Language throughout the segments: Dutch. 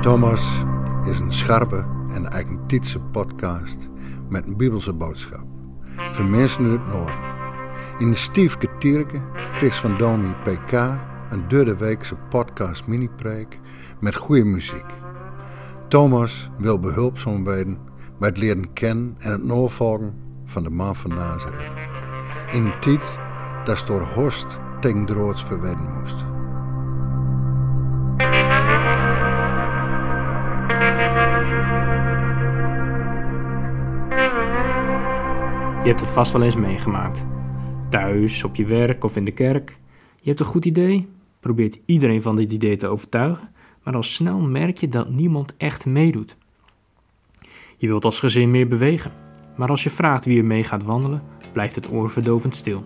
Thomas is een scherpe en eigentietse podcast met een bibelse boodschap. Voor mensen uit het noorden. In de Stiefke Tierke kreeg van Domi PK een derde weekse podcast mini-preek met goede muziek. Thomas wil behulpzaam worden bij het leren kennen en het navolgen van de man van Nazareth. In een tijd dat door Horst verwedden moest. Je hebt het vast wel eens meegemaakt. Thuis, op je werk of in de kerk. Je hebt een goed idee, probeert iedereen van dit idee te overtuigen, maar al snel merk je dat niemand echt meedoet. Je wilt als gezin meer bewegen, maar als je vraagt wie er mee gaat wandelen, blijft het oorverdovend stil.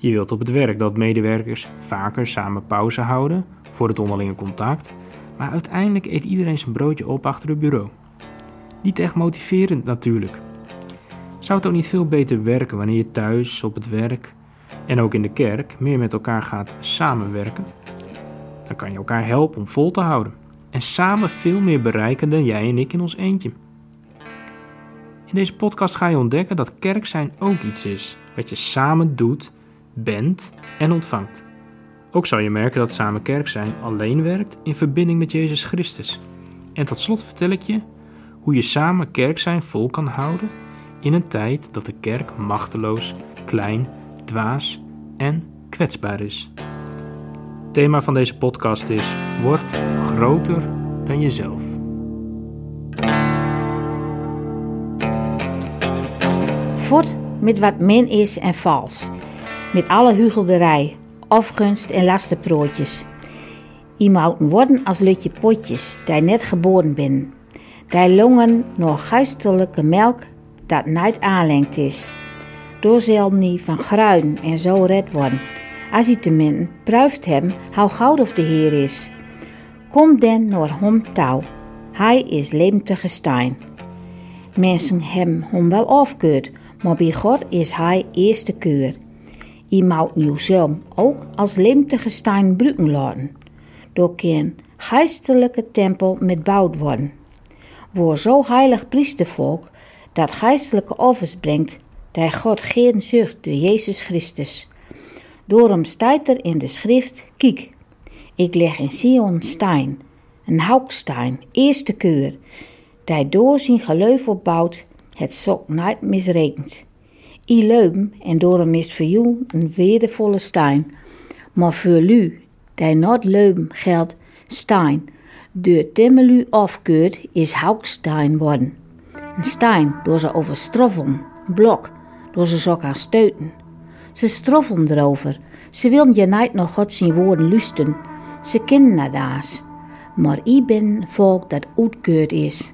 Je wilt op het werk dat medewerkers vaker samen pauze houden voor het onderlinge contact, maar uiteindelijk eet iedereen zijn broodje op achter het bureau. Niet echt motiverend natuurlijk. Zou het ook niet veel beter werken wanneer je thuis, op het werk en ook in de kerk meer met elkaar gaat samenwerken? Dan kan je elkaar helpen om vol te houden en samen veel meer bereiken dan jij en ik in ons eentje. In deze podcast ga je ontdekken dat kerk zijn ook iets is wat je samen doet, bent en ontvangt. Ook zal je merken dat samen kerk zijn alleen werkt in verbinding met Jezus Christus. En tot slot vertel ik je hoe je samen kerk zijn vol kan houden in een tijd dat de kerk machteloos, klein, dwaas en kwetsbaar is. Thema van deze podcast is: Word groter dan jezelf. Voort met wat min is en vals. Met alle hugelderij, afgunst en lastenprootjes. I worden als lutje potjes, die net geboren binnen. Die longen nog geestelijke melk dat niet aanlengd is. Door zal niet van gruin en zo red worden. Als hij tenminste pruift hem hoe goud of de Heer is. Kom den naar hem touw. Hij is leemtige stein. Mensen hem wel afkeurd, maar bij God is hij eerste keur. I moet zelf ook als leemtige stein bruiken laten. Door kan geestelijke tempel met bouwd worden. Voor zo heilig priestervolk dat geestelijke offers brengt, dat God geen zucht door Jezus Christus. Daarom staat er in de schrift, kijk, ik leg in Sion stein, een houkstein, eerste keur, die door zijn geloof opbouwt, het sok niet misrekent. I leuben en daarom is voor jou een waardevolle stein, maar voor u, die not leuben geldt, stein, door timmelu afkeurt, is houkstein worden. Een stein door ze over stroffen, blok, door ze zo gaan steuten. Ze stroffen erover. Ze willen je niet nog God zien woorden lusten. Ze kennen naar. Maar ik ben volk dat uitkeurd is.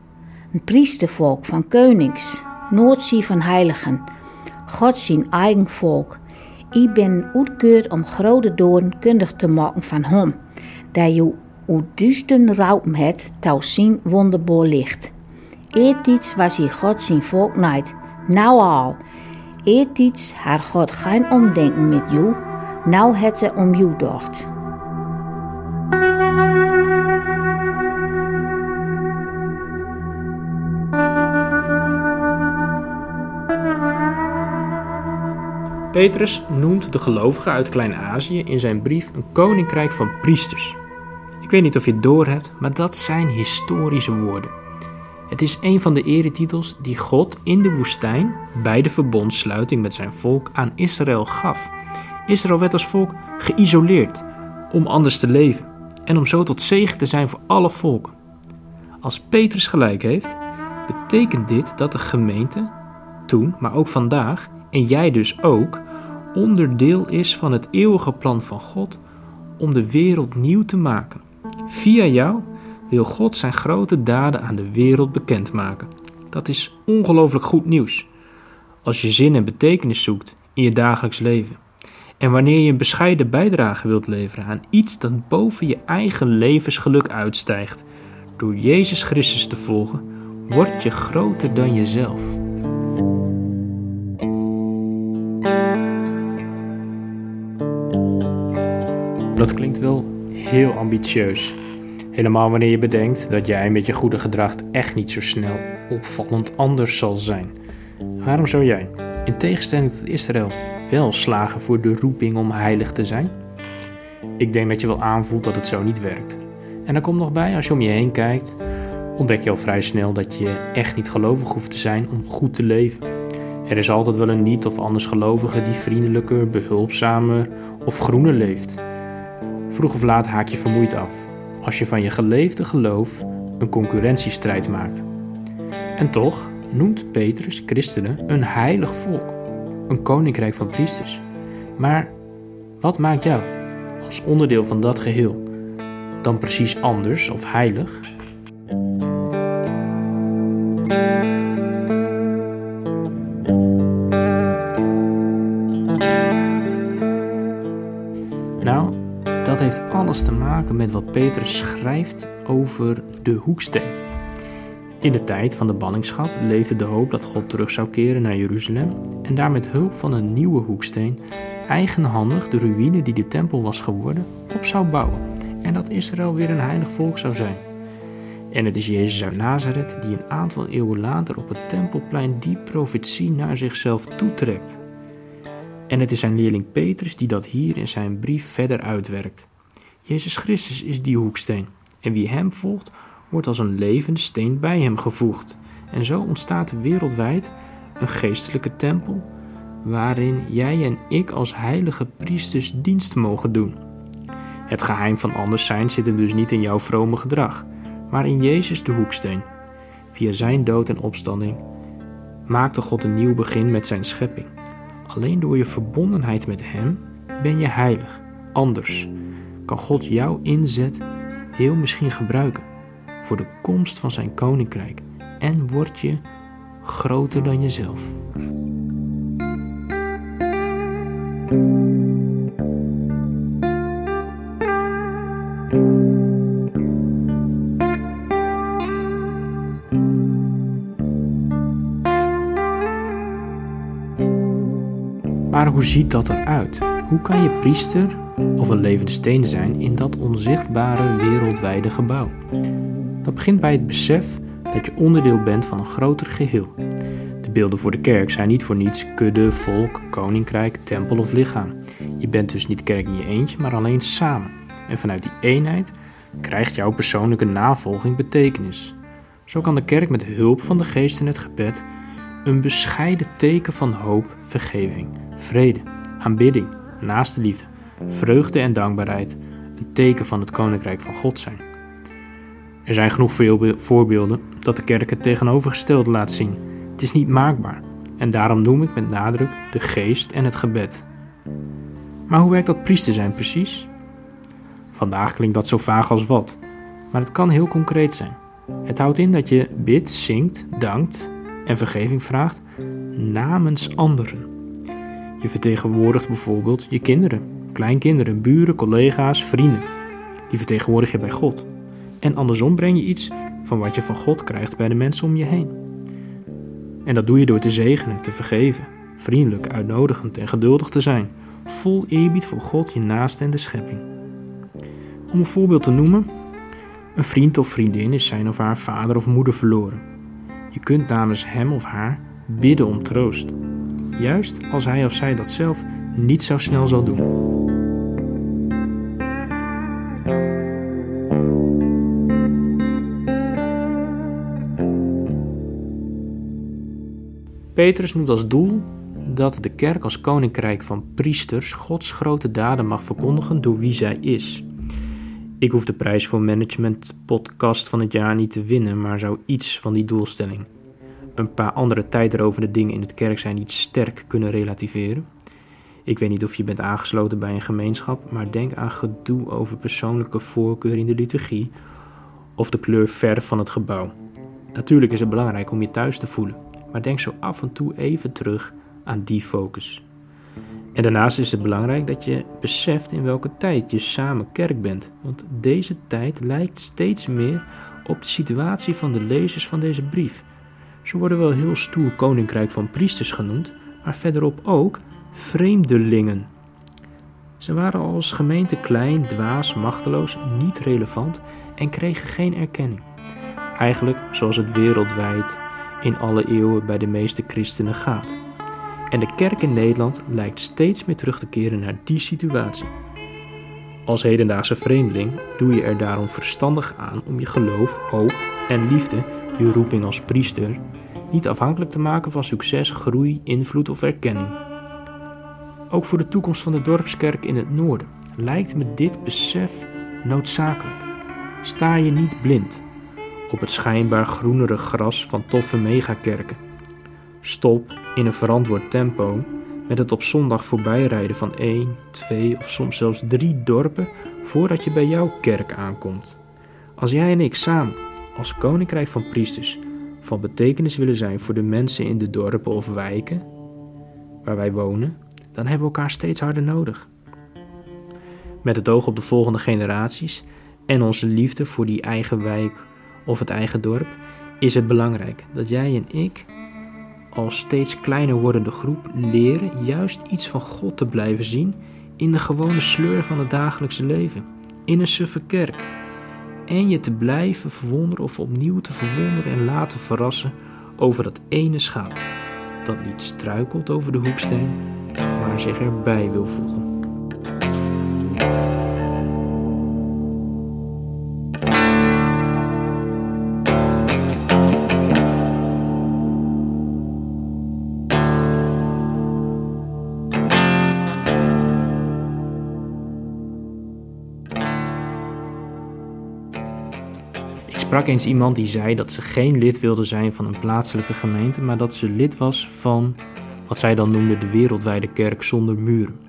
Een priestervolk van konings, noodzie van heiligen. God zijn eigen volk. Ik ben uitkeurd om grote doorn kundig te maken van hem. Dat je uit duisten raupen het, touw zien wonderboor licht. Eertijds was hij God zijn volk niet, nou al. Eertijds haar God geen omdenken met jou, nou het ze om jou docht. Petrus noemt de gelovigen uit Klein-Azië in zijn brief een koninkrijk van priesters. Ik weet niet of je het doorhebt, maar dat zijn historische woorden. Het is een van de eretitels die God in de woestijn bij de verbondsluiting met zijn volk aan Israël gaf. Israël werd als volk geïsoleerd om anders te leven en om zo tot zegen te zijn voor alle volken. Als Petrus gelijk heeft, betekent dit dat de gemeente toen, maar ook vandaag, en jij dus ook, onderdeel is van het eeuwige plan van God om de wereld nieuw te maken. Via jou wil God zijn grote daden aan de wereld bekendmaken. Dat is ongelooflijk goed nieuws. Als je zin en betekenis zoekt in je dagelijks leven. En wanneer je een bescheiden bijdrage wilt leveren aan iets dat boven je eigen levensgeluk uitstijgt, door Jezus Christus te volgen, word je groter dan jezelf. Dat klinkt wel heel ambitieus. Helemaal wanneer je bedenkt dat jij met je goede gedrag echt niet zo snel opvallend anders zal zijn. Waarom zou jij, in tegenstelling tot Israël, wel slagen voor de roeping om heilig te zijn? Ik denk dat je wel aanvoelt dat het zo niet werkt. En er komt nog bij, als je om je heen kijkt, ontdek je al vrij snel dat je echt niet gelovig hoeft te zijn om goed te leven. Er is altijd wel een niet of anders gelovige die vriendelijker, behulpzamer of groener leeft. Vroeg of laat haak je vermoeid af als je van je geleefde geloof een concurrentiestrijd maakt. En toch noemt Petrus christenen een heilig volk, een koninkrijk van priesters. Maar wat maakt jou als onderdeel van dat geheel dan precies anders of heilig? Met wat Petrus schrijft over de hoeksteen. In de tijd van de ballingschap leefde de hoop dat God terug zou keren naar Jeruzalem en daar met hulp van een nieuwe hoeksteen eigenhandig de ruïne die de tempel was geworden op zou bouwen en dat Israël weer een heilig volk zou zijn. En het is Jezus uit Nazareth die een aantal eeuwen later op het tempelplein die profetie naar zichzelf toetrekt. En het is zijn leerling Petrus die dat hier in zijn brief verder uitwerkt. Jezus Christus is die hoeksteen en wie hem volgt wordt als een levende steen bij hem gevoegd. En zo ontstaat wereldwijd een geestelijke tempel waarin jij en ik als heilige priesters dienst mogen doen. Het geheim van anders zijn zit hem dus niet in jouw vrome gedrag, maar in Jezus de hoeksteen. Via zijn dood en opstanding maakte God een nieuw begin met zijn schepping. Alleen door je verbondenheid met Hem ben je heilig. Anders kan God jouw inzet heel misschien gebruiken voor de komst van zijn koninkrijk en word je groter dan jezelf. Maar hoe ziet dat eruit? Hoe kan je priester of een levende steen zijn in dat onzichtbare wereldwijde gebouw? Dat begint bij het besef dat je onderdeel bent van een groter geheel. De beelden voor de kerk zijn niet voor niets kudde, volk, koninkrijk, tempel of lichaam. Je bent dus niet kerk in je eentje, maar alleen samen. En vanuit die eenheid krijgt jouw persoonlijke navolging betekenis. Zo kan de kerk met hulp van de geest en het gebed een bescheiden teken van hoop, vergeving, vrede, aanbidding, naaste liefde, vreugde en dankbaarheid een teken van het koninkrijk van God zijn. Er zijn genoeg voorbeelden dat de kerk het tegenovergestelde laat zien. Het is niet maakbaar en daarom noem ik met nadruk de geest en het gebed. Maar hoe werkt dat priester zijn precies? Vandaag klinkt dat zo vaag als wat, maar het kan heel concreet zijn. Het houdt in dat je bidt, zingt, dankt en vergeving vraagt namens anderen. Je vertegenwoordigt bijvoorbeeld je kinderen, kleinkinderen, buren, collega's, vrienden. Die vertegenwoordig je bij God. En andersom breng je iets van wat je van God krijgt bij de mensen om je heen. En dat doe je door te zegenen, te vergeven, vriendelijk, uitnodigend en geduldig te zijn, vol eerbied voor God, je naaste en de schepping. Om een voorbeeld te noemen, een vriend of vriendin is zijn of haar vader of moeder verloren. Je kunt namens hem of haar bidden om troost, juist als hij of zij dat zelf niet zo snel zal doen. Petrus noemt als doel dat de kerk als koninkrijk van priesters Gods grote daden mag verkondigen door wie zij is. Ik hoef de prijs voor management podcast van het jaar niet te winnen, maar zou iets van die doelstelling, een paar andere tijderovende dingen in het kerk zijn niet sterk kunnen relativeren. Ik weet niet of je bent aangesloten bij een gemeenschap, maar denk aan gedoe over persoonlijke voorkeur in de liturgie of de kleur verf van het gebouw. Natuurlijk is het belangrijk om je thuis te voelen, maar denk zo af en toe even terug aan die focus. En daarnaast is het belangrijk dat je beseft in welke tijd je samen kerk bent, want deze tijd lijkt steeds meer op de situatie van de lezers van deze brief. Ze worden wel heel stoer koninkrijk van priesters genoemd, maar verderop ook vreemdelingen. Ze waren als gemeente klein, dwaas, machteloos, niet relevant en kregen geen erkenning. Eigenlijk zoals het wereldwijd in alle eeuwen bij de meeste christenen gaat. En de kerk in Nederland lijkt steeds meer terug te keren naar die situatie. Als hedendaagse vreemdeling doe je er daarom verstandig aan om je geloof, hoop en liefde, je roeping als priester, niet afhankelijk te maken van succes, groei, invloed of erkenning. Ook voor de toekomst van de dorpskerk in het noorden lijkt me dit besef noodzakelijk. Sta je niet blind op het schijnbaar groenere gras van toffe megakerken. Stop in een verantwoord tempo met het op zondag voorbijrijden van één, twee of soms zelfs drie dorpen voordat je bij jouw kerk aankomt. Als jij en ik samen als koninkrijk van priesters van betekenis willen zijn voor de mensen in de dorpen of wijken waar wij wonen, dan hebben we elkaar steeds harder nodig. Met het oog op de volgende generaties en onze liefde voor die eigen wijk of het eigen dorp, is het belangrijk dat jij en ik als steeds kleiner wordende groep leren juist iets van God te blijven zien in de gewone sleur van het dagelijkse leven, in een suffe kerk. En je te blijven verwonderen of opnieuw te verwonderen en laten verrassen over dat ene schaap dat niet struikelt over de hoeksteen, maar zich erbij wil voegen. Sprak eens iemand die zei dat ze geen lid wilde zijn van een plaatselijke gemeente, maar dat ze lid was van wat zij dan noemde de wereldwijde kerk zonder muren.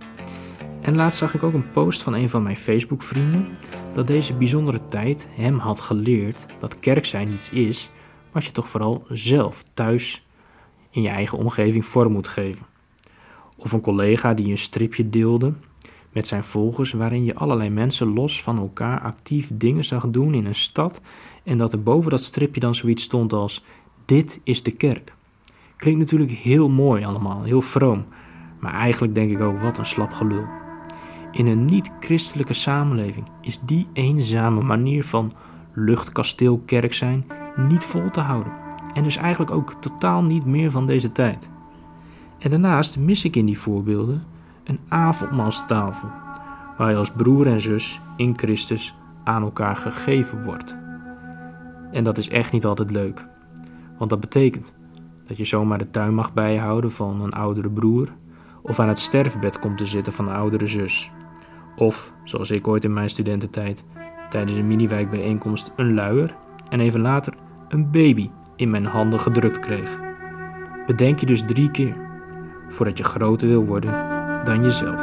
En laatst zag ik ook een post van een van mijn Facebook-vrienden dat deze bijzondere tijd hem had geleerd dat kerk zijn iets is wat je toch vooral zelf thuis in je eigen omgeving vorm moet geven. Of een collega die een stripje deelde met zijn volgers waarin je allerlei mensen los van elkaar actief dingen zag doen in een stad en dat er boven dat stripje dan zoiets stond als dit is de kerk. Klinkt natuurlijk heel mooi allemaal, heel vroom, maar eigenlijk denk ik ook wat een slap gelul. In een niet-christelijke samenleving is die eenzame manier van luchtkasteelkerk zijn niet vol te houden. En dus eigenlijk ook totaal niet meer van deze tijd. En daarnaast mis ik in die voorbeelden een avondmaalstafel, waar je als broer en zus in Christus aan elkaar gegeven wordt. En dat is echt niet altijd leuk, want dat betekent dat je zomaar de tuin mag bijhouden van een oudere broer, of aan het sterfbed komt te zitten van een oudere zus. Of, zoals ik ooit in mijn studententijd, tijdens een miniwijkbijeenkomst een luier en even later een baby in mijn handen gedrukt kreeg. Bedenk je dus drie keer voordat je groter wil worden dan jezelf.